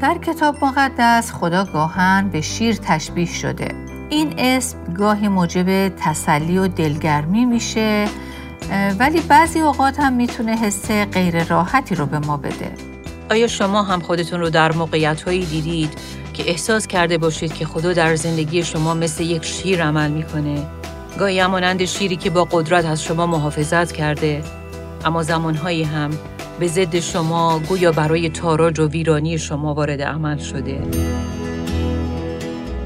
در کتاب مقدس خدا گاهن به شیر تشبیه شده این اسم گاهی موجب تسلی و دلگرمی میشه ولی بعضی اوقات هم می‌تونه حس غیر راحتی رو به ما بده آیا شما هم خودتون رو در موقعیت هایی دیدید که احساس کرده باشید که خدا در زندگی شما مثل یک شیر عمل می‌کنه؟ گاهی همانند شیری که با قدرت از شما محافظت کرده اما زمانهایی هم به ضد شما گویا برای تاراج و ویرانی شما وارد عمل شده.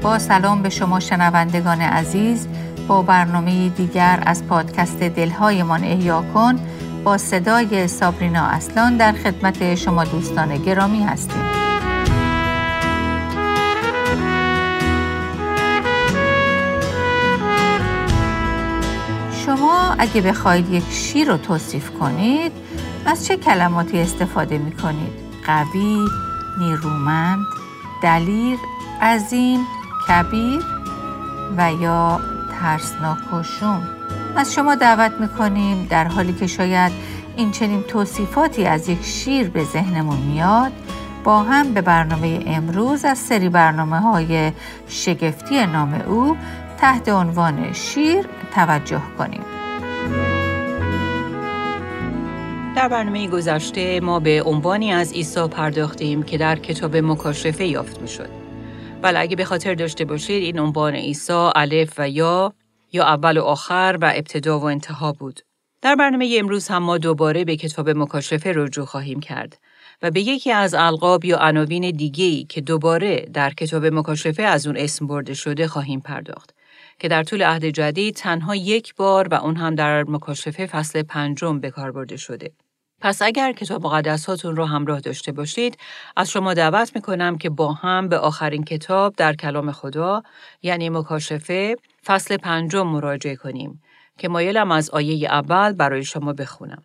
با سلام به شما شنوندگان عزیز. با برنامه دیگر از پادکست دلهایمان احیا کن با صدای سابرینا اصلان در خدمت شما دوستان گرامی هستیم. شما اگه بخواید یک شیر رو توصیف کنید از چه کلماتی استفاده می کنید؟ قوی، نیرومند، دلیر، عظیم، کبیر و یا ترسناک و شوم از شما دعوت می‌کنیم در حالی که شاید این چنین توصیفاتی از یک شیر به ذهنمون میاد با هم به برنامه امروز از سری برنامه های شگفتی نام او تحت عنوان شیر توجه کنیم در برنامه گذشته ما به عنوانی از عیسی پرداختیم که در کتاب مکاشفه یافت می شد. بله اگه به خاطر داشته باشید این عنوان عیسی الف و یا یا اول و آخر و ابتدا و انتها بود. در برنامه امروز هم ما دوباره به کتاب مکاشفه رجوع خواهیم کرد و به یکی از القاب یا عناوین دیگه‌ای که دوباره در کتاب مکاشفه از اون اسم برده شده خواهیم پرداخت که در طول عهد جدید تنها یک بار و اون هم در مکاشفه فصل پنجم به کار برده شده. پس اگر کتاب مقدساتون رو همراه داشته باشید از شما دعوت می‌کنم که با هم به آخرین کتاب در کلام خدا یعنی مکاشفه فصل پنجم مراجعه کنیم که مایلم از آیه اول برای شما بخونم.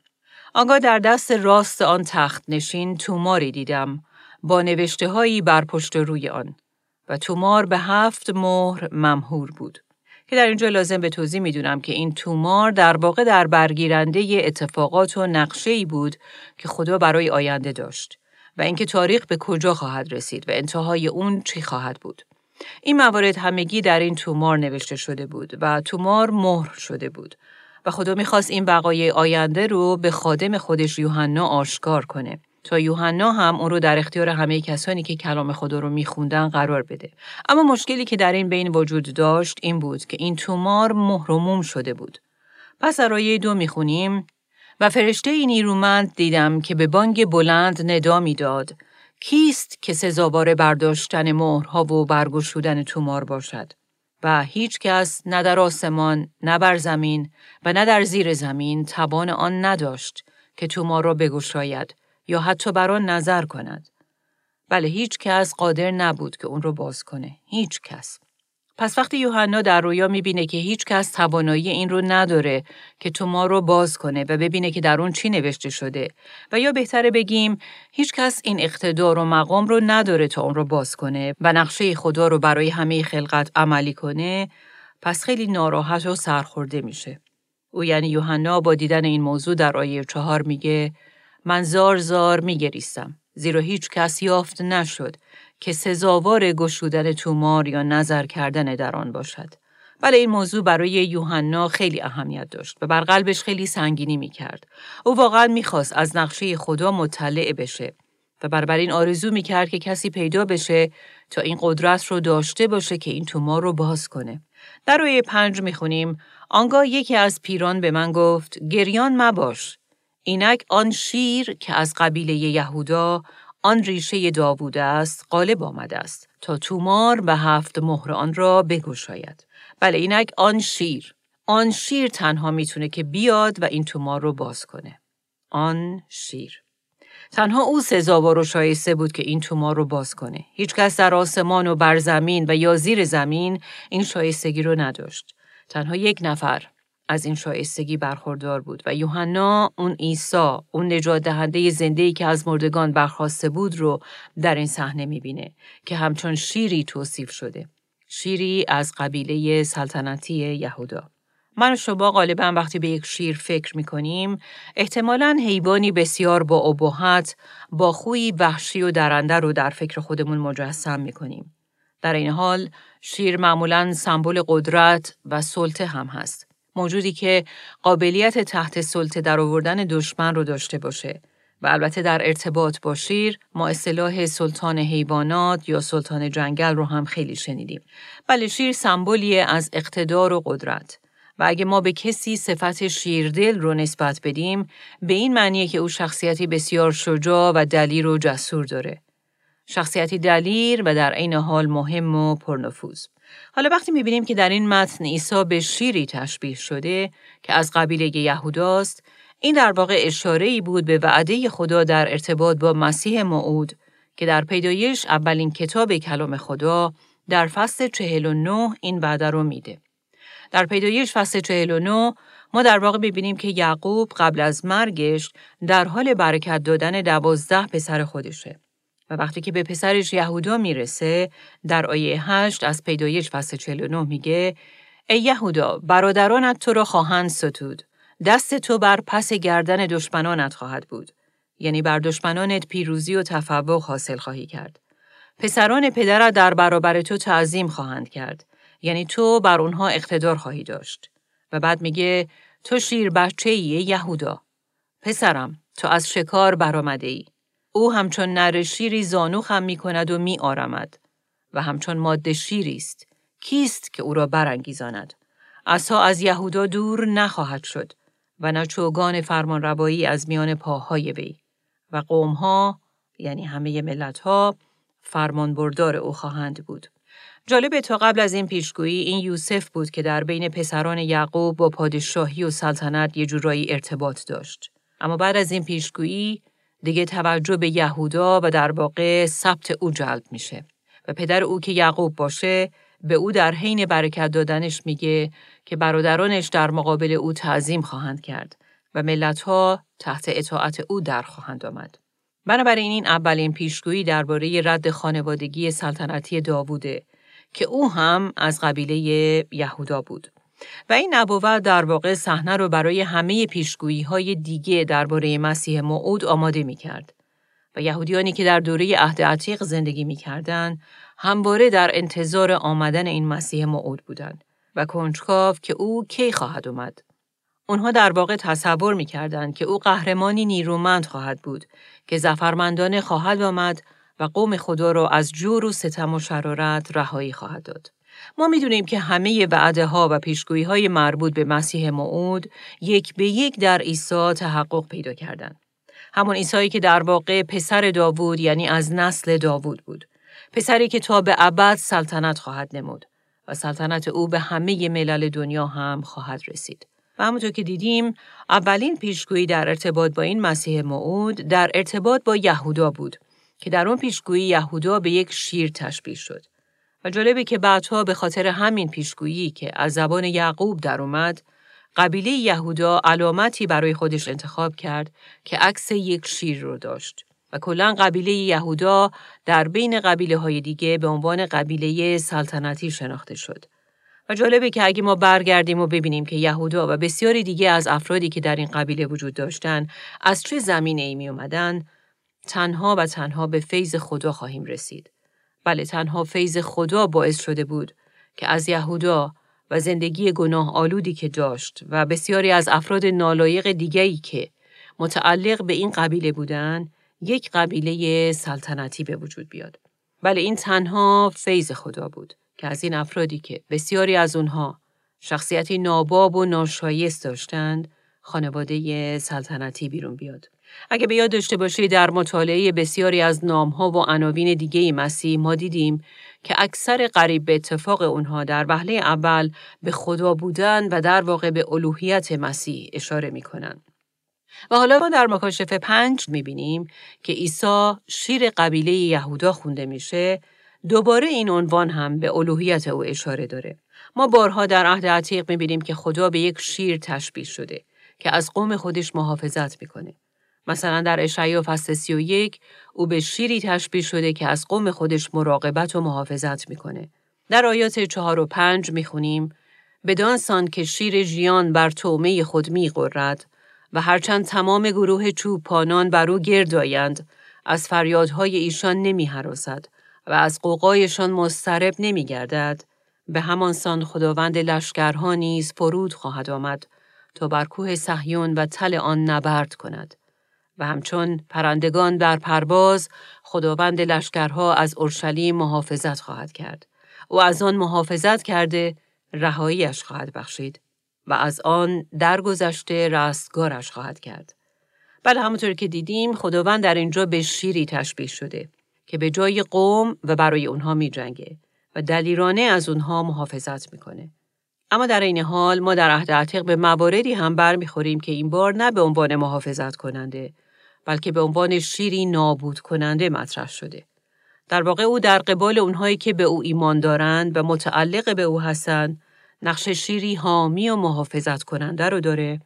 آنگاه در دست راست آن تخت نشین توماری دیدم با نوشته هایی بر پشت روی آن و تومار به هفت مهر ممهور بود. که در اینجا لازم به توضیح می‌دونم که این تومار در واقع در برگیرنده اتفاقات و نقشه ای بود که خدا برای آینده داشت و اینکه تاریخ به کجا خواهد رسید و انتهای اون چی خواهد بود. این موارد همگی در این تومار نوشته شده بود و تومار مهر شده بود و خدا می‌خواست این بقای آینده رو به خادم خودش یوحنا آشکار کنه تا یوحنا هم اون رو در اختیار همه کسانی که کلام خدا رو میخوندن قرار بده. اما مشکلی که در این بین وجود داشت این بود که این تومار مهرموم شده بود. پس آیه دو می‌خونیم و فرشته نیرومند دیدم که به بانگ بلند ندا می‌داد کیست که سزاوار برداشتن مهرها و برگشودن تومار باشد و هیچ کس نه در آسمان نه بر زمین و نه در زیر زمین توان آن نداشت که تومار را بگشاید یا حتی بر آن نظر کند. بله هیچ کس قادر نبود که اون رو باز کنه. هیچ کس. پس وقتی یوحنا در رویا می‌بینه که هیچ کس توانایی این رو نداره که تو ما رو باز کنه و ببینه که در اون چی نوشته شده و یا بهتره بگیم هیچ کس این اقتدار و مقام رو نداره تا اون رو باز کنه و نقشه خدا رو برای همه خلقت عملی کنه پس خیلی ناراحت و سرخورده میشه. او یعنی یوحنا با دیدن این موضوع در آیه چهار میگه من زار زار میگریستم زیرا هیچ کس یافت نشد که سزاوار گشودن تومار یا نظر کردن در آن باشد. ولی این موضوع برای یوحنا خیلی اهمیت داشت و بر قلبش خیلی سنگینی می کرد. او واقعا می‌خواست از نقشه خدا مطلع بشه و بربر آرزو می کرد که کسی پیدا بشه تا این قدرت رو داشته باشه که این تومار رو باز کنه. در روی پنج می‌خونیم آنگاه یکی از پیران به من گفت گریان مباش اینک آن شیر که از قبیله یهودا آن ریشه داوود است غالب آمده است تا تومار به هفت مهر آن را بگشاید بله اینک آن شیر آن شیر تنها می‌تونه که بیاد و این تومار رو باز کنه آن شیر تنها او سزاوار و شایسته بود که این تومار رو باز کنه. هیچکس در آسمان و بر زمین و یا زیر زمین این شایستگی رو نداشت. تنها یک نفر از این شایستگی برخوردار بود و یوحنا اون عیسی اون نجات دهنده زنده که از مردگان برخواسته بود رو در این صحنه می‌بینه که همچون شیری توصیف شده شیری از قبیله سلطنتی یهودا من و شما غالبا وقتی به یک شیر فکر می کنیم، احتمالاً حیوانی بسیار با ابهت، با خوی وحشی و درنده رو در فکر خودمون مجسم می کنیم. در این حال، شیر معمولاً سمبل قدرت و سلطه هم هست. موجودی که قابلیت تحت سلطه در آوردن دشمن رو داشته باشه و البته در ارتباط با شیر ما اصطلاح سلطان حیوانات یا سلطان جنگل رو هم خیلی شنیدیم. بله شیر سمبولی از اقتدار و قدرت. و اگه ما به کسی صفت شیردل رو نسبت بدیم به این معنیه که او شخصیتی بسیار شجاع و دلیر و جسور داره. شخصیتی دلیر و در عین حال مهم و پرنفوذ. حالا وقتی می‌بینیم که در این متن عیسی به شیری تشبیه شده که از قبیله یهوداست این در واقع اشاره ای بود به وعده خدا در ارتباط با مسیح موعود که در پیدایش اولین کتاب کلام خدا در فصل 49 این وعده رو میده. در پیدایش فصل 49 ما در واقع ببینیم که یعقوب قبل از مرگش در حال برکت دادن دوازده پسر خودشه. و وقتی که به پسرش یهودا می‌رسه در آیه 8 از پیدایش فصل 49 میگه ای یهودا برادرانت تو را خواهند ستود. دست تو بر پس گردن دشمنانت خواهد بود. یعنی بر دشمنانت پیروزی و تفوق حاصل خواهی کرد. پسران پدرت در برابر تو تعظیم خواهند کرد. یعنی تو بر اونها اقتدار خواهی داشت. و بعد میگه تو شیر بچه یهودا. پسرم تو از شکار برآمده ای او همچون نر شیری زانو خم می کند و می آرمد و همچون ماده شیری است. کیست که او را برانگیزاند؟ عصا از یهودا دور نخواهد شد و نه چوگان فرمان از میان پاهای وی و قومها یعنی همه ملتها فرمان بردار او خواهند بود. جالب تا قبل از این پیشگویی این یوسف بود که در بین پسران یعقوب با پادشاهی و سلطنت یه جورایی ارتباط داشت. اما بعد از این پیشگویی دیگه توجه به یهودا و در واقع ثبت او جلب میشه و پدر او که یعقوب باشه به او در حین برکت دادنش میگه که برادرانش در مقابل او تعظیم خواهند کرد و ملتها تحت اطاعت او در خواهند آمد. بنابراین این اولین پیشگویی درباره رد خانوادگی سلطنتی داووده که او هم از قبیله یهودا بود. و این نبوت در واقع صحنه رو برای همه پیشگویی های دیگه درباره مسیح موعود آماده می کرد. و یهودیانی که در دوره عهد عتیق زندگی می کردن، همواره در انتظار آمدن این مسیح موعود بودند و کنجکاو که او کی خواهد اومد. اونها در واقع تصور می کردن که او قهرمانی نیرومند خواهد بود که زفرمندانه خواهد آمد و قوم خدا را از جور و ستم و شرارت رهایی خواهد داد. ما می‌دونیم که همه وعده ها و پیشگویی های مربوط به مسیح موعود یک به یک در عیسی تحقق پیدا کردند. همون عیسی که در واقع پسر داوود یعنی از نسل داوود بود. پسری که تا به ابد سلطنت خواهد نمود و سلطنت او به همه ملل دنیا هم خواهد رسید. و همونطور که دیدیم اولین پیشگویی در ارتباط با این مسیح موعود در ارتباط با یهودا بود که در اون پیشگویی یهودا به یک شیر تشبیه شد. و جالبه که بعدها به خاطر همین پیشگویی که از زبان یعقوب در اومد، قبیله یهودا علامتی برای خودش انتخاب کرد که عکس یک شیر رو داشت. و کلا قبیله یهودا در بین قبیله های دیگه به عنوان قبیله سلطنتی شناخته شد. و جالبه که اگه ما برگردیم و ببینیم که یهودا و بسیاری دیگه از افرادی که در این قبیله وجود داشتن از چه زمینه ای می اومدن، تنها و تنها به فیض خدا خواهیم رسید. بله تنها فیض خدا باعث شده بود که از یهودا و زندگی گناه آلودی که داشت و بسیاری از افراد نالایق دیگری که متعلق به این قبیله بودند یک قبیله سلطنتی به وجود بیاد. بله این تنها فیض خدا بود که از این افرادی که بسیاری از اونها شخصیتی ناباب و ناشایست داشتند خانواده سلطنتی بیرون بیاد. اگه به یاد داشته باشید در مطالعه بسیاری از نامها و عناوین دیگه مسیح ما دیدیم که اکثر قریب به اتفاق اونها در وهله اول به خدا بودن و در واقع به الوهیت مسیح اشاره می‌کنن. و حالا ما در مکاشفه پنج می‌بینیم که عیسی شیر قبیله یهودا خونده میشه دوباره این عنوان هم به الوهیت او اشاره داره. ما بارها در عهد عتیق می‌بینیم که خدا به یک شیر تشبیه شده که از قوم خودش محافظت می‌کنه. مثلا در اشعیا فصل 31 او به شیری تشبیه شده که از قوم خودش مراقبت و محافظت می‌کنه. در آیات چهار و پنج می‌خونیم بدانسان که شیر ژیان بر تومه خود می غرد و هرچند تمام گروه چوپانان بر او گرد آیند از فریادهای ایشان نمی حراسد و از قوقایشان مسترب نمی گردد به همانسان خداوند لشکرها نیز فرود خواهد آمد تا بر کوه صهیون و تل آن نبرد کند و همچون پرندگان در پرواز خداوند لشکرها از اورشلیم محافظت خواهد کرد و از آن محافظت کرده رهاییش خواهد بخشید و از آن درگذشته رستگارش خواهد کرد. بله همونطور که دیدیم خداوند در اینجا به شیری تشبیه شده که به جای قوم و برای اونها می جنگه و دلیرانه از اونها محافظت می‌کنه. اما در این حال ما در عهد عتیق به مواردی هم برمیخوریم که این بار نه به عنوان محافظت کننده بلکه به عنوان شیری نابود کننده مطرح شده. در واقع او در قبال اونهایی که به او ایمان دارند و متعلق به او هستند نقش شیری حامی و محافظت کننده رو داره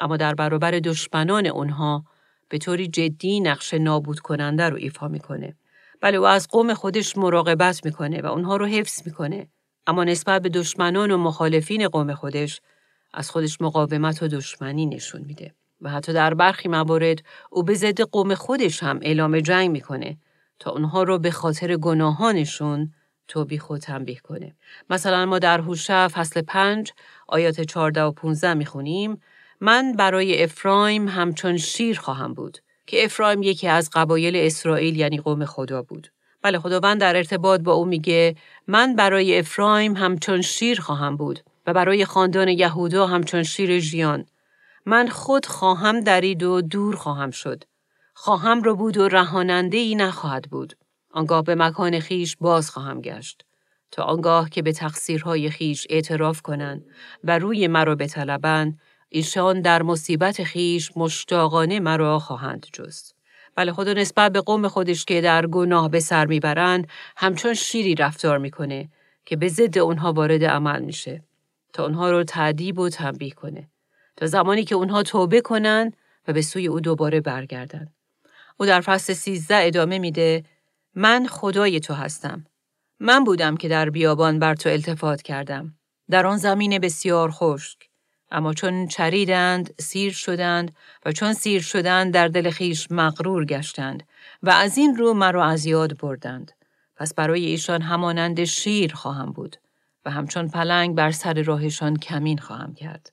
اما در برابر دشمنان اونها به طوری جدی نقش نابود کننده رو ایفا می‌کنه. بله او از قوم خودش مراقبت می‌کنه و اونها رو حفظ می‌کنه اما نسبت به دشمنان و مخالفین قوم خودش از خودش مقاومت و دشمنی نشون میده و حتی در برخی موارد او به ضد قوم خودش هم اعلام جنگ می‌کنه تا اونها رو به خاطر گناهانشون توبیخ و تنبیه کنه. مثلا ما در هوشع فصل 5 آیات 14 و 15 می‌خونیم من برای افرایم همچون شیر خواهم بود که افرایم یکی از قبایل اسرائیل یعنی قوم خدا بود. بله خداوند در ارتباط با او میگه من برای افرایم همچون شیر خواهم بود و برای خاندان یهودا همچون شیر ژیان من خود خواهم درید و دور خواهم شد. خواهم رو بود و رهاننده ای نخواهد بود. آنگاه به مکان خیش باز خواهم گشت. تا آنگاه که به تقصیرهای خیش اعتراف کنند و روی مرا بطلبند ایشان در مصیبت خیش مشتاقانه مرا خواهند جست. بله خدا نسبت به قوم خودش که در گناه به سر می‌برند همچون شیری رفتار می‌کنه که به ضد اونها وارد عمل میشه تا اونها رو تعدیب و تنبیه کنه. تا زمانی که اونها توبه کنن و به سوی او دوباره برگردن. او در فصل سیزده ادامه میده من خدای تو هستم. من بودم که در بیابان بر تو التفات کردم. در آن زمین بسیار خشک. اما چون چریدند سیر شدند و چون سیر شدند در دل خیش مغرور گشتند و از این رو مرا از یاد بردند پس برای ایشان همانند شیر خواهم بود و همچون پلنگ بر سر راهشان کمین خواهم کرد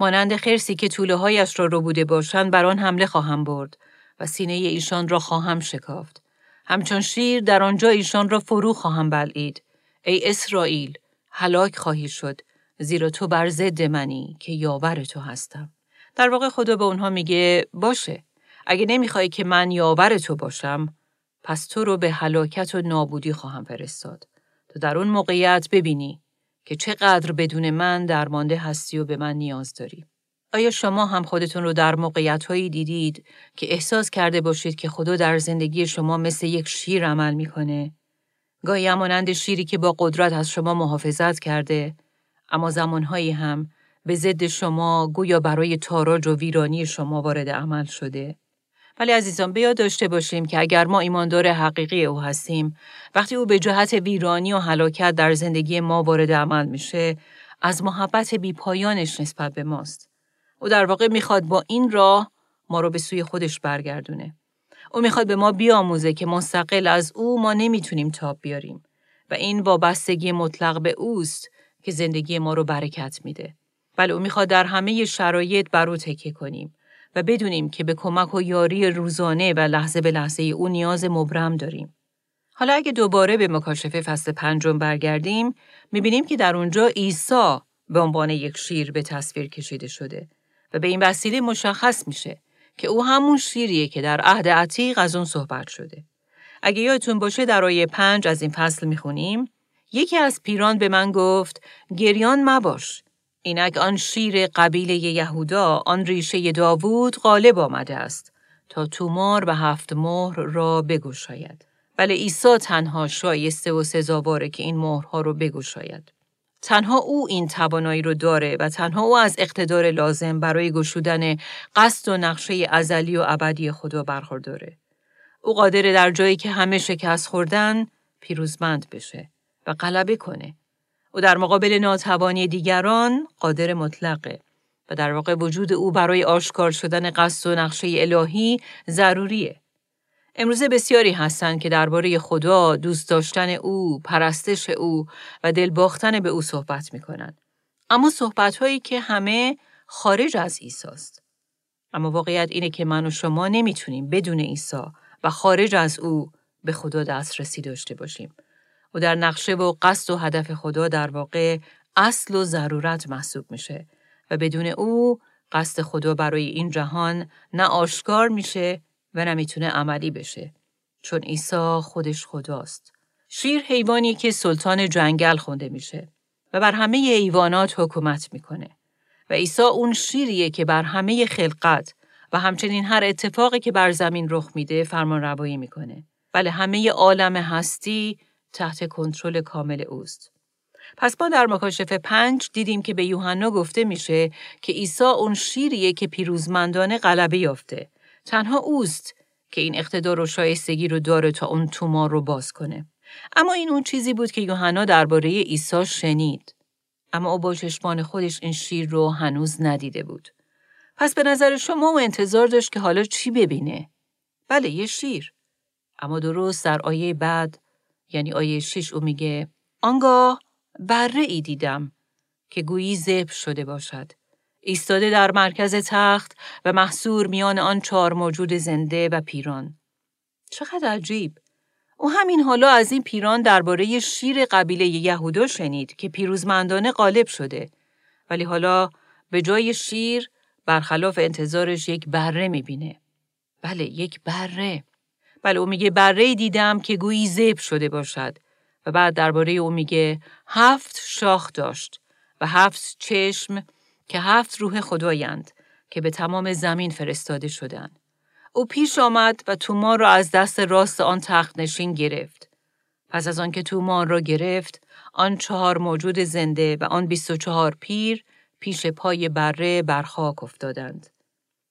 مانند خرسی که طوله هایش را رو بوده باشند بر آن حمله خواهم برد و سینه ایشان را خواهم شکافت. همچون شیر در آنجا ایشان را فرو خواهم بلعید. ای اسرائیل هلاک خواهی شد زیرا تو بر ضد منی که یاور تو هستم. در واقع خدا به اونها میگه باشه اگه نمی‌خوای که من یاور تو باشم پس تو رو به هلاکت و نابودی خواهم فرستاد. تا در اون موقعیت ببینی که چقدر بدون من درمانده هستی و به من نیاز داری. آیا شما هم خودتون رو در موقعیت هایی دیدید که احساس کرده باشید که خدا در زندگی شما مثل یک شیر عمل می‌کنه؟ گاهی همانند شیری که با قدرت از شما محافظت کرده اما زمانهایی هم به ضد شما گویا برای تاراج و ویرانی شما وارد عمل شده. ولی عزیزان بیاد داشته باشیم که اگر ما ایماندار حقیقی او هستیم وقتی او به جهت ویرانی و هلاکت در زندگی ما وارد عمل میشه از محبت بیپایانش نسبت به ماست. او در واقع می‌خواد با این راه ما رو به سوی خودش برگردونه. او می‌خواد به ما بیاموزه که مستقل از او ما نمی‌تونیم تاب بیاریم و این وابستگی مطلق به اوست که زندگی ما رو برکت میده. بله او می‌خواد در همه شرایط بر او تکیه کنیم و بدونیم که به کمک و یاری روزانه و لحظه به لحظه او نیاز مبرم داریم. حالا اگه دوباره به مکاشفه فصل پنجم برگردیم، می‌بینیم که در اونجا عیسی به عنوان یک شیر به تصویر کشیده شده و به این وسیله مشخص میشه که او همون شیریه که در عهد عتیق از اون صحبت شده. اگه یادتون باشه در آیه پنج از این فصل می‌خونیم یکی از پیران به من گفت گریان مباش. اینک آن شیر قبیله یهودا آن ریشه داوود غالب آمده است تا تومار و هفت مهر را بگشاید. بله عیسی تنها شایسته و سزاواره که این مهرها رو بگشاید. تنها او این توانایی رو داره و تنها او از اقتدار لازم برای گشودن قصد و نقشه ازلی و ابدی خدا برخورداره. او قادر در جایی که همه شکست خوردن پیروزمند بشه. و غلبه کنه. او در مقابل ناتوانی دیگران قادر مطلقه و در واقع وجود او برای آشکار شدن قصد و نقشه الهی ضروریه. امروزه بسیاری هستند که درباره خدا، دوست داشتن او، پرستش او و دل باختن به او صحبت می کنند. اما صحبت هایی که همه خارج از عیسی. اما واقعیت اینه که من و شما نمی‌تونیم بدون عیسی و خارج از او به خدا دسترسی داشته باشیم. و در نقشه و قصد و هدف خدا در واقع اصل و ضرورت محسوب میشه و بدون او قصد خدا برای این جهان نه آشکار میشه و نمی‌تونه عملی بشه چون عیسی خودش خداست. شیر حیوانی که سلطان جنگل خونده میشه و بر همه حیوانات حکومت می‌کنه و عیسی اون شیریه که بر همه خلقت و همچنین هر اتفاقی که بر زمین رخ میده فرمان روایی می‌کنه. بله همه عالم هستی تحت کنترل کامل اوست. پس ما در مکاشفه پنج دیدیم که به یوحنا گفته میشه که عیسی اون شیریه که پیروزمندانه غلبه یافته. تنها اوست که این اقتدار و شایستگی رو داره تا اون تومار رو باز کنه. اما این اون چیزی بود که یوحنا درباره عیسی شنید. اما او با چشمان خودش این شیر رو هنوز ندیده بود. پس به نظر شما او انتظار داشت که حالا چی ببینه؟ بله یه شیر. اما درست در آیه بعد یعنی آیه شش او میگه آنگاه بره ای دیدم که گویی زب شده باشد. ایستاده در مرکز تخت و محصور میان آن چهار موجود زنده و پیران. چقدر عجیب. او همین حالا از این پیران درباره شیر قبیله یهودا شنید که پیروزمندانه غالب شده. ولی حالا به جای شیر برخلاف انتظارش یک بره می‌بینه. بله یک بره. بله او میگه بره دیدم که گویی زب شده باشد و بعد درباره او میگه هفت شاخ داشت و هفت چشم که هفت روح خدایند که به تمام زمین فرستاده شدند. او پیش آمد و تومان را از دست راست آن تخت نشین گرفت. پس از آنکه تومان را گرفت، آن چهار موجود زنده و آن بیست و چهار پیر پیش پای بره بر خاک افتادند.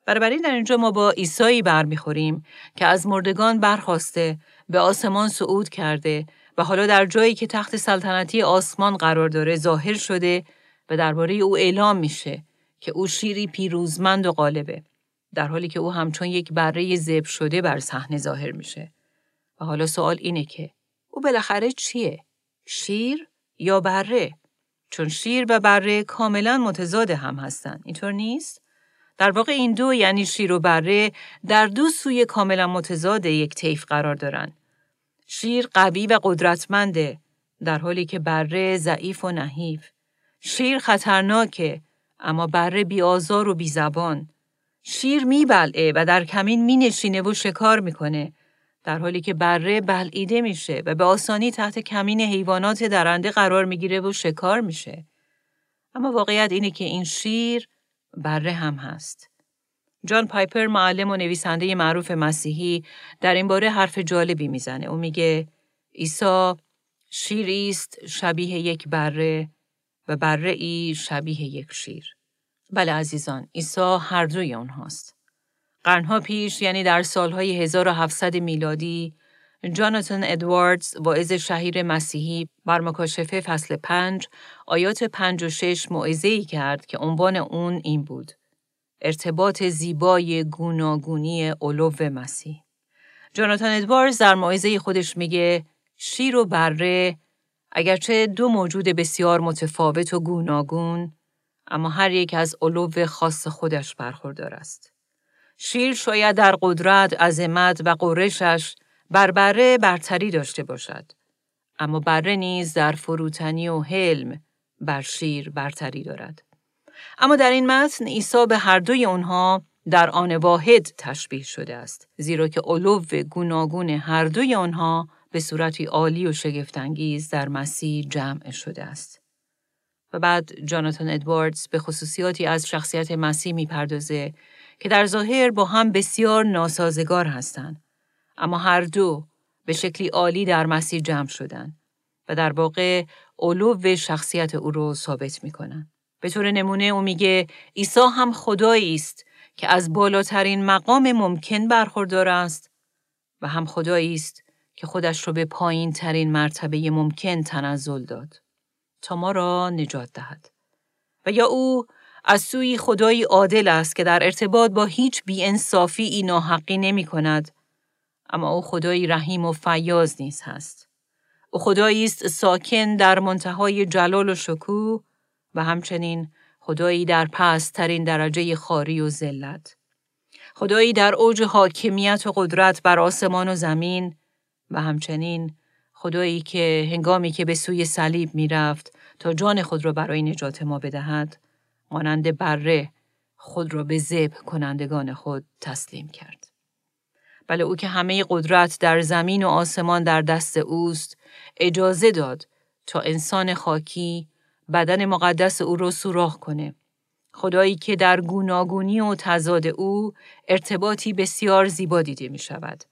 بنابراین در اینجا ما با عیسایی برمیخوریم که از مردگان برخواسته به آسمان صعود کرده و حالا در جایی که تخت سلطنتی آسمان قرار داره ظاهر شده و درباره او اعلام میشه که او شیری پیروزمند و غالبه در حالی که او همچون یک بره زب شده بر صحنه ظاهر میشه. و حالا سوال اینه که او بالاخره چیه؟ شیر یا بره؟ چون شیر و بره کاملا متضاد هم هستن. اینطور نیست؟ در واقع این دو یعنی شیر و بره در دو سوی کاملا متضاد یک طیف قرار دارند. شیر قوی و قدرتمنده در حالی که بره ضعیف و نحیف. شیر خطرناکه اما بره بیازار و بیزبان. شیر میبلعه و در کمین مینشینه و شکار می‌کنه در حالی که بره بلعیده میشه و به آسانی تحت کمین حیوانات درنده قرار می‌گیره و شکار میشه. اما واقعیت اینه که این شیر بره هم هست. جان پایپر معلم و نویسنده معروف مسیحی در این باره حرف جالبی می‌زنه. او میگه عیسی شیری است شبیه یک بره و بره ای شبیه یک شیر. بله عزیزان، عیسی هر دوی اونهاست. قرنها پیش یعنی در سالهای 1700 میلادی جاناتان ادواردز واعظ شهیر مسیحی بر مکاشفه فصل پنج آیات پنج و شش موعظه کرد که عنوان اون این بود. ارتباط زیبای گوناگونی علو مسیح. جاناتان ادواردز در موعظه خودش میگه شیر و بره اگرچه دو موجود بسیار متفاوت و گوناگون اما هر یک از علو خاص خودش برخوردار است. شیر شاید در قدرت، عظمت و قرشش بر بره برتری داشته باشد. اما بره نیز در فروتنی و حلم بر شیر برتری دارد. اما در این متن عیسی به هر دوی آنها در آن واحد تشبیه شده است زیرا که علو گوناگون هر دوی آنها به صورتی عالی و شگفتانگیز در مسیح جمع شده است. و بعد جاناتان ادواردز به خصوصیاتی از شخصیت مسیح می‌پردازه که در ظاهر با هم بسیار ناسازگار هستند اما هر دو به شکلی عالی در مسیر جمع شدن و در واقع علو شخصیت او رو ثابت می‌کنن. به طور نمونه او میگه عیسی هم خدایی است که از بالاترین مقام ممکن برخوردار است و هم خدایی است که خودش رو به پایین ترین مرتبه ممکن تنزل داد. تا ما را نجات دهد. و یا او از سوی خدایی عادل است که در ارتباط با هیچ بیانصافی ای ناحقی نمی کند اما او خدایی رحیم و فیاض نیز هست. او خدایی است ساکن در منتهای جلال و شکوه و همچنین خدایی در پسترین درجه خاری و ذلت. خدایی در اوج حاکمیت و قدرت بر آسمان و زمین و همچنین خدایی که هنگامی که به سوی صلیب می‌رفت تا جان خود را برای نجات ما بدهد مانند بره خود را به زب کنندگان خود تسلیم کرد. بله او که همه قدرت در زمین و آسمان در دست اوست اجازه داد تا انسان خاکی بدن مقدس او را سوراخ کنه. خدایی که در گوناگونی و تضاد او ارتباطی بسیار زیبا دیده می شود.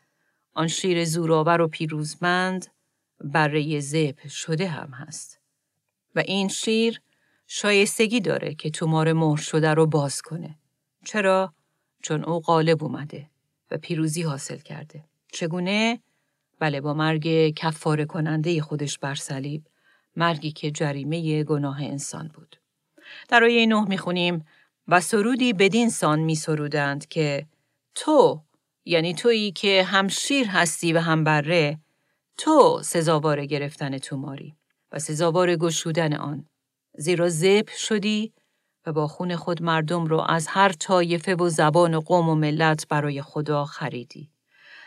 آن شیر زورآور و پیروزمند بره زب شده هم هست. و این شیر شایستگی داره که تومار مهر شده رو باز کنه. چرا؟ چون او غالب اومده و پیروزی حاصل کرده. چگونه؟ بله با مرگ کفاره کننده خودش بر صلیب، مرگی که جریمه گناه انسان بود. در آیه نه می‌خونیم و سرودی بدین سان می سرودند که تو یعنی تویی که هم شیر هستی و هم بره تو سزاوار گرفتن توماری و سزاوار گشودن آن زیرا زب شدی و با خون خود مردم رو از هر طایفه و زبان و قوم و ملت برای خدا خریدی.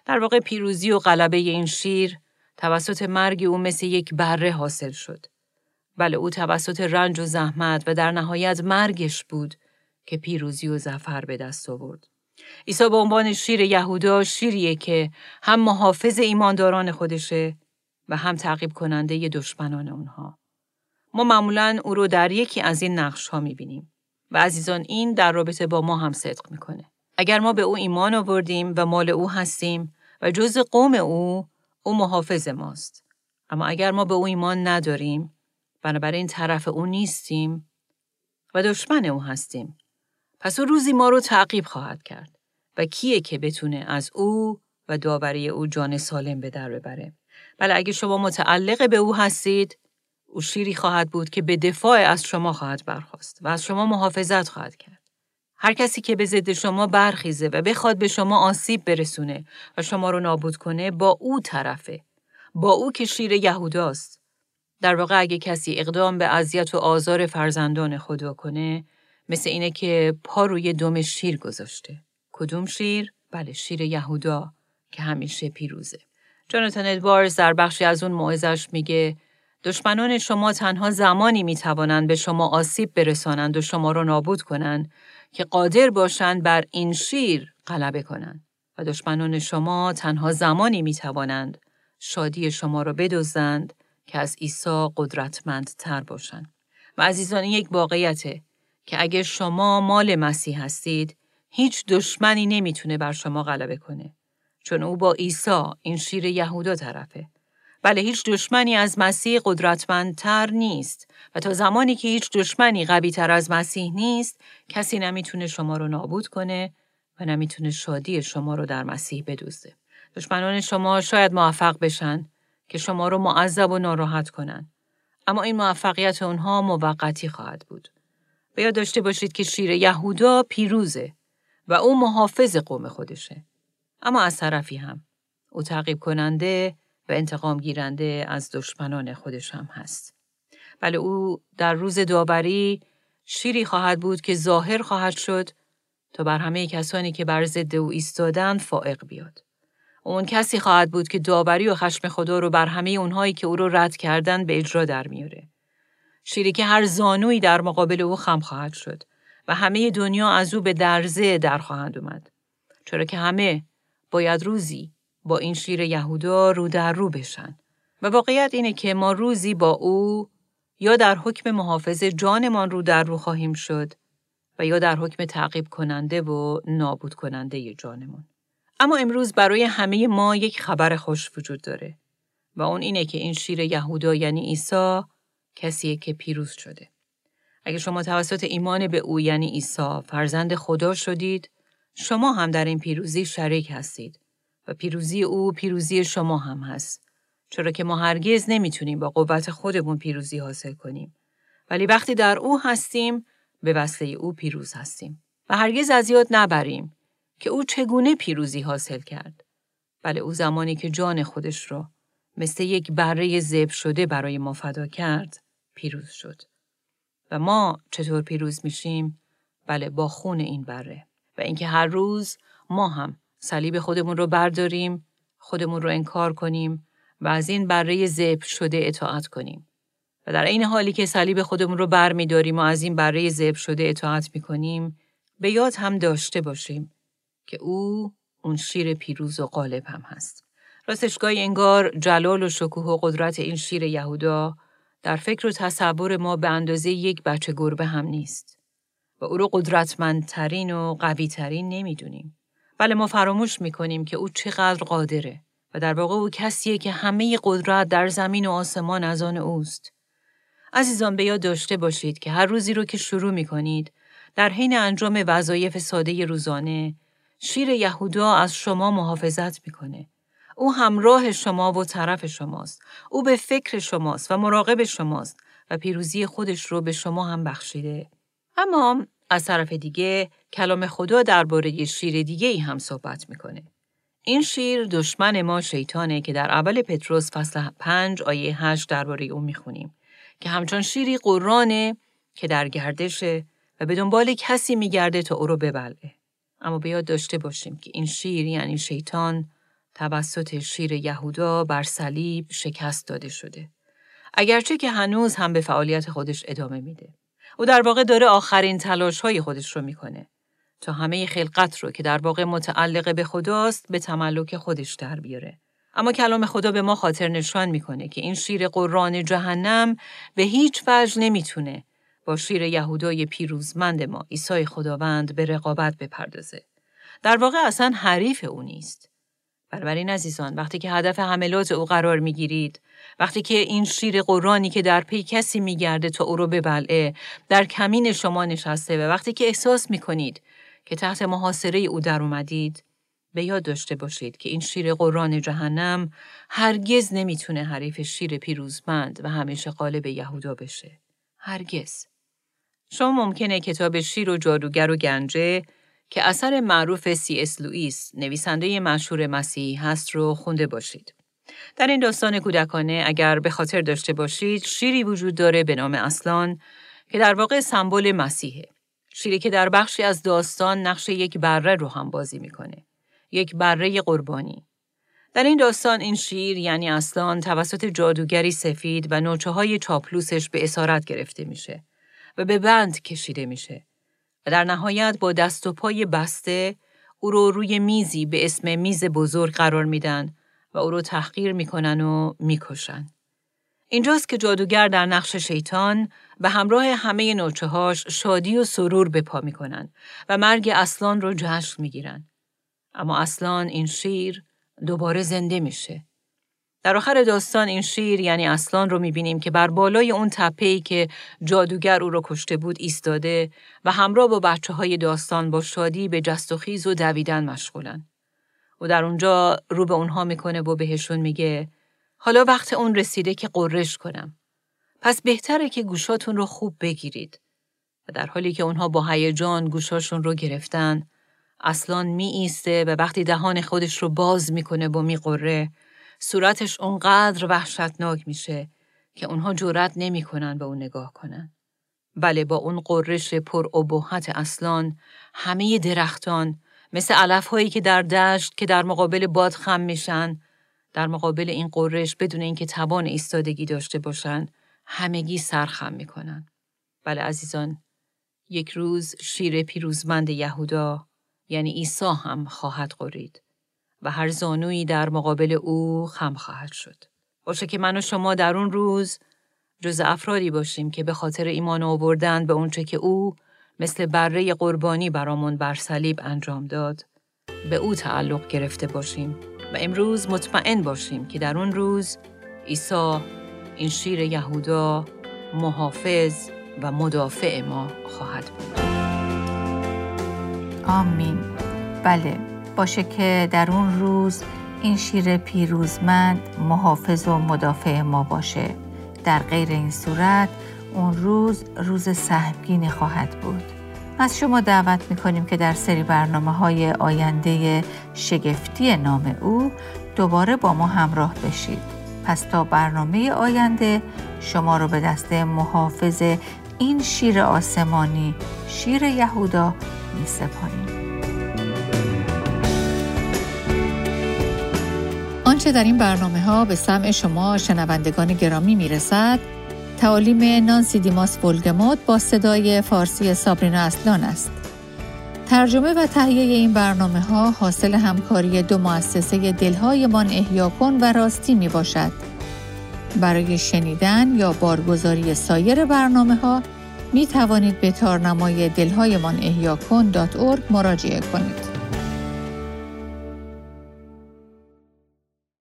در واقع پیروزی و غلبه این شیر توسط مرگ او مثل یک بره حاصل شد. بله او توسط رنج و زحمت و در نهایت مرگش بود که پیروزی و زفر به دست آورد. عیسی به عنوان شیر یهودا شیریه که هم محافظ ایمانداران خودشه و هم تعقیب کننده دشمنان اونها. ما معمولا او رو در یکی از این نقش ها می‌بینیم و عزیزان این در رابطه با ما هم صدق می‌کنه. اگر ما به او ایمان آوردیم و مال او هستیم و جز قوم او، او محافظ ماست. اما اگر ما به او ایمان نداریم، بنابراین طرف او نیستیم و دشمن او هستیم. پس او روزی ما رو تعقیب خواهد کرد و کیه که بتونه از او و داوری او جان سالم به در ببره. بله اگه شما متعلق به او هستید او شیری خواهد بود که به دفاع از شما خواهد برخواست و از شما محافظت خواهد کرد. هر کسی که به ضد شما برخیزه و بخواد به شما آسیب برسونه و شما رو نابود کنه با او طرفه. با او که شیر یهوداست. در واقع اگه کسی اقدام به اذیت و آزار فرزندان خدا کنه مثل اینه که پا روی دم شیر گذاشته. کدوم شیر؟ بله شیر یهودا که همیشه پیروزه. جاناتان ادوارز در بخشی از اون موعظش میگه دشمنان شما تنها زمانی می توانند به شما آسیب برسانند و شما را نابود کنند که قادر باشند بر این شیر غلبه کنند. و دشمنان شما تنها زمانی می توانند شادی شما را بدزدند که از عیسی قدرتمندتر باشند. و عزیزان یک واقعیته که اگر شما مال مسیح هستید هیچ دشمنی نمی‌تونه بر شما غلبه کنه چون او با عیسی این شیر یهودا طرفه. بله هیچ دشمنی از مسیح قدرتمندتر نیست و تا زمانی که هیچ دشمنی قوی تر از مسیح نیست کسی نمی‌تونه شما رو نابود کنه و نمی‌تونه شادی شما رو در مسیح بدوزه. دشمنان شما شاید موفق بشن که شما رو معذب و ناراحت کنن. اما این موفقیت اونها موقتی خواهد بود. و یاد داشته باشید که شیر یهودا پیروزه و او محافظ قوم خودشه. اما از طرفی هم او تعقیب کننده و انتقام گیرنده از دشمنان خودش هم هست. بله او در روز داوری شیری خواهد بود که ظاهر خواهد شد تا بر همه کسانی که بر ضد او ایستادند فائق بیاد. اون کسی خواهد بود که داوری و خشم خدا رو بر همه اونهایی که او رو رد کردن به اجرا در میاره. شیری که هر زانویی در مقابل او خم خواهد شد و همه دنیا از او به درزه در خواهند اومد. چرا که همه باید روزی با این شیر یهودا رو در رو بشن. و واقعیت اینه که ما روزی با او یا در حکم محافظ جانمان رو در رو خواهیم شد و یا در حکم تعقیب کننده و نابود کننده جانمان. اما امروز برای همه ما یک خبر خوش وجود داره و اون اینه که این شیر یهودا یعنی عیسی کسیه که پیروز شده. اگر شما توسط ایمان به او یعنی عیسی فرزند خدا شدید، شما هم در این پیروزی شریک هستید و پیروزی او پیروزی شما هم هست. چرا که ما هرگز نمی‌تونیم با قوت خودمون پیروزی حاصل کنیم. ولی وقتی در او هستیم به وسیله او پیروز هستیم و هرگز از یاد نبریم که او چگونه پیروزی حاصل کرد. بله او زمانی که جان خودش را مثل یک بره زب شده برای ما فدا کرد پیروز شد. و ما چطور پیروز میشیم؟ بله با خون این بره و اینکه هر روز ما هم صلیب خودمون رو برداریم، خودمون رو انکار کنیم و از این بره زب شده اطاعت کنیم. و در این حالی که صلیب خودمون رو بر می داریم و از این برای زب شده اطاعت می کنیم، به یاد هم داشته باشیم که او اون شیر پیروز و غالب هم هست. راستشگاهی انگار جلال و شکوه و قدرت این شیر یهودا در فکر و تصور ما به اندازه یک بچه گربه هم نیست. و او رو قدرتمندترین و قویترین نمی‌دونیم. بله ما فراموش می‌کنیم که او چقدر قادره و در واقع او کسیه که همه قدرت در زمین و آسمان از آن اوست. عزیزان به یاد داشته باشید که هر روزی رو که شروع می کنید در حین انجام وظایف ساده روزانه شیر یهودا از شما محافظت می‌کنه. او همراه شما و طرف شماست. او به فکر شماست و مراقب شماست و پیروزی خودش رو به شما هم بخشیده. اما از طرف دیگه کلام خدا درباره شیر دیگه ای هم صحبت می‌کنه. این شیر دشمن ما شیطانه که در اول پتروس فصل 5 آیه 8 درباره او می‌خونیم. که همچون شیری قرانه که در گردشه و به دنبال کسی میگرده تا او رو ببلعه. اما بیاد داشته باشیم که این شیر یعنی شیطان توسط شیر یهودا بر صلیب شکست داده شده. اگرچه که هنوز هم به فعالیت خودش ادامه میده. او در واقع داره آخرین تلاش های خودش رو می‌کنه تا همه خلقت رو که در واقع متعلق به خداست به تملک خودش در بیاره. اما کلام خدا به ما خاطر نشان می‌کنه که این شیر قرآن جهنم به هیچ وجه نمی‌تونه با شیر یهودای پیروزمند ما عیسی خداوند به رقابت بپردازه. در واقع اصلا حریف او نیست. بنابراین عزیزان وقتی که هدف حملات او قرار می‌گیرید وقتی که این شیر قرآنی که در پی کسی میگرده تا او رو ببلعه در کمین شما نشسته و وقتی که احساس می‌کنید که تحت محاصره او در اومدید به یاد داشته باشید که این شیر قرآن جهنم هرگز نمی‌تونه حریف شیر پیروزمند و همیشه قالب یهودا بشه. هرگز. شما ممکنه کتاب شیر و جادوگر و گنجه که اثر معروف سی اس لوئیس نویسنده مشهور مسیحی هست رو خونده باشید. در این داستان کودکانه اگر به خاطر داشته باشید شیری وجود داره به نام اصلان که در واقع سمبل مسیحه. شیری که در بخشی از داستان نقش یک بره رو هم بازی می‌کنه. یک بره قربانی. در این داستان این شیر یعنی اصلان توسط جادوگری سفید و نوچه های چاپلوسش به اسارت گرفته میشه و به بند کشیده میشه و در نهایت با دست و پای بسته او رو روی میزی به اسم میز بزرگ قرار میدن و او رو تحقیر می‌کنن و می‌کشن. اینجاست که جادوگر در نقش شیطان به همراه همه نوچه هاش شادی و سرور به پا می‌کنن و مرگ اصلان رو جشن می‌گیرن. اما اصلا این شیر دوباره زنده میشه. در آخر داستان این شیر یعنی اصلان رو می‌بینیم که بر بالای اون تپهی که جادوگر او رو کشته بود ایستاده و همراه با بچه های داستان با شادی به جست و خیز و دویدن مشغولن. و در اونجا رو به اونها می‌کنه و بهشون میگه حالا وقت اون رسیده که قررش کنم. پس بهتره که گوشاتون رو خوب بگیرید. و در حالی که اونها با هیجان گوشاشون رو گرفتن اصلان می ایسته و وقتی دهان خودش رو باز می‌کنه و میقره صورتش اونقدر وحشتناک میشه که اونها جرأت نمی‌کنن به اون نگاه کنن. بله با اون قررش پر ابهت اصلان همه درختان مثل علف هایی که در دشت که در مقابل باد خم میشن در مقابل این قررش بدون اینکه توان ایستادگی داشته باشن همگی سرخم می‌کنن. بله عزیزان یک روز شیر پیروزمند یهودا یعنی عیسی هم خواهد قرید و هر زانویی در مقابل او خم خواهد شد. باشه که من و شما در اون روز جز افرادی باشیم که به خاطر ایمان آوردن به اونچه که او مثل بره قربانی برامون بر صلیب انجام داد. به او تعلق گرفته باشیم و امروز مطمئن باشیم که در اون روز عیسی این شیر یهودا محافظ و مدافع ما خواهد بود. آمین. بله باشه که در اون روز این شیر پیروزمند محافظ و مدافع ما باشه. در غیر این صورت اون روز روز سهمگینی خواهد بود از شما دعوت می‌کنیم که در سری برنامه های آینده شگفتی نام او دوباره با ما همراه بشید پس تا برنامه آینده شما رو به دست محافظ این شیر آسمانی شیر یهودا می سپاریم. آنچه در این برنامه ها به سمع شما شنوندگان گرامی می رسد تعالیم نانسی دیماس ولگموت با صدای فارسی سابرینا اصلان است. ترجمه و تهیه این برنامه ها حاصل همکاری دو مؤسسه دلهایمان احیا کن و راستی می باشد. برای شنیدن یا بارگزاری سایر برنامه ها می توانید به تارنمای دلهایمان احیا کن مراجعه کنید.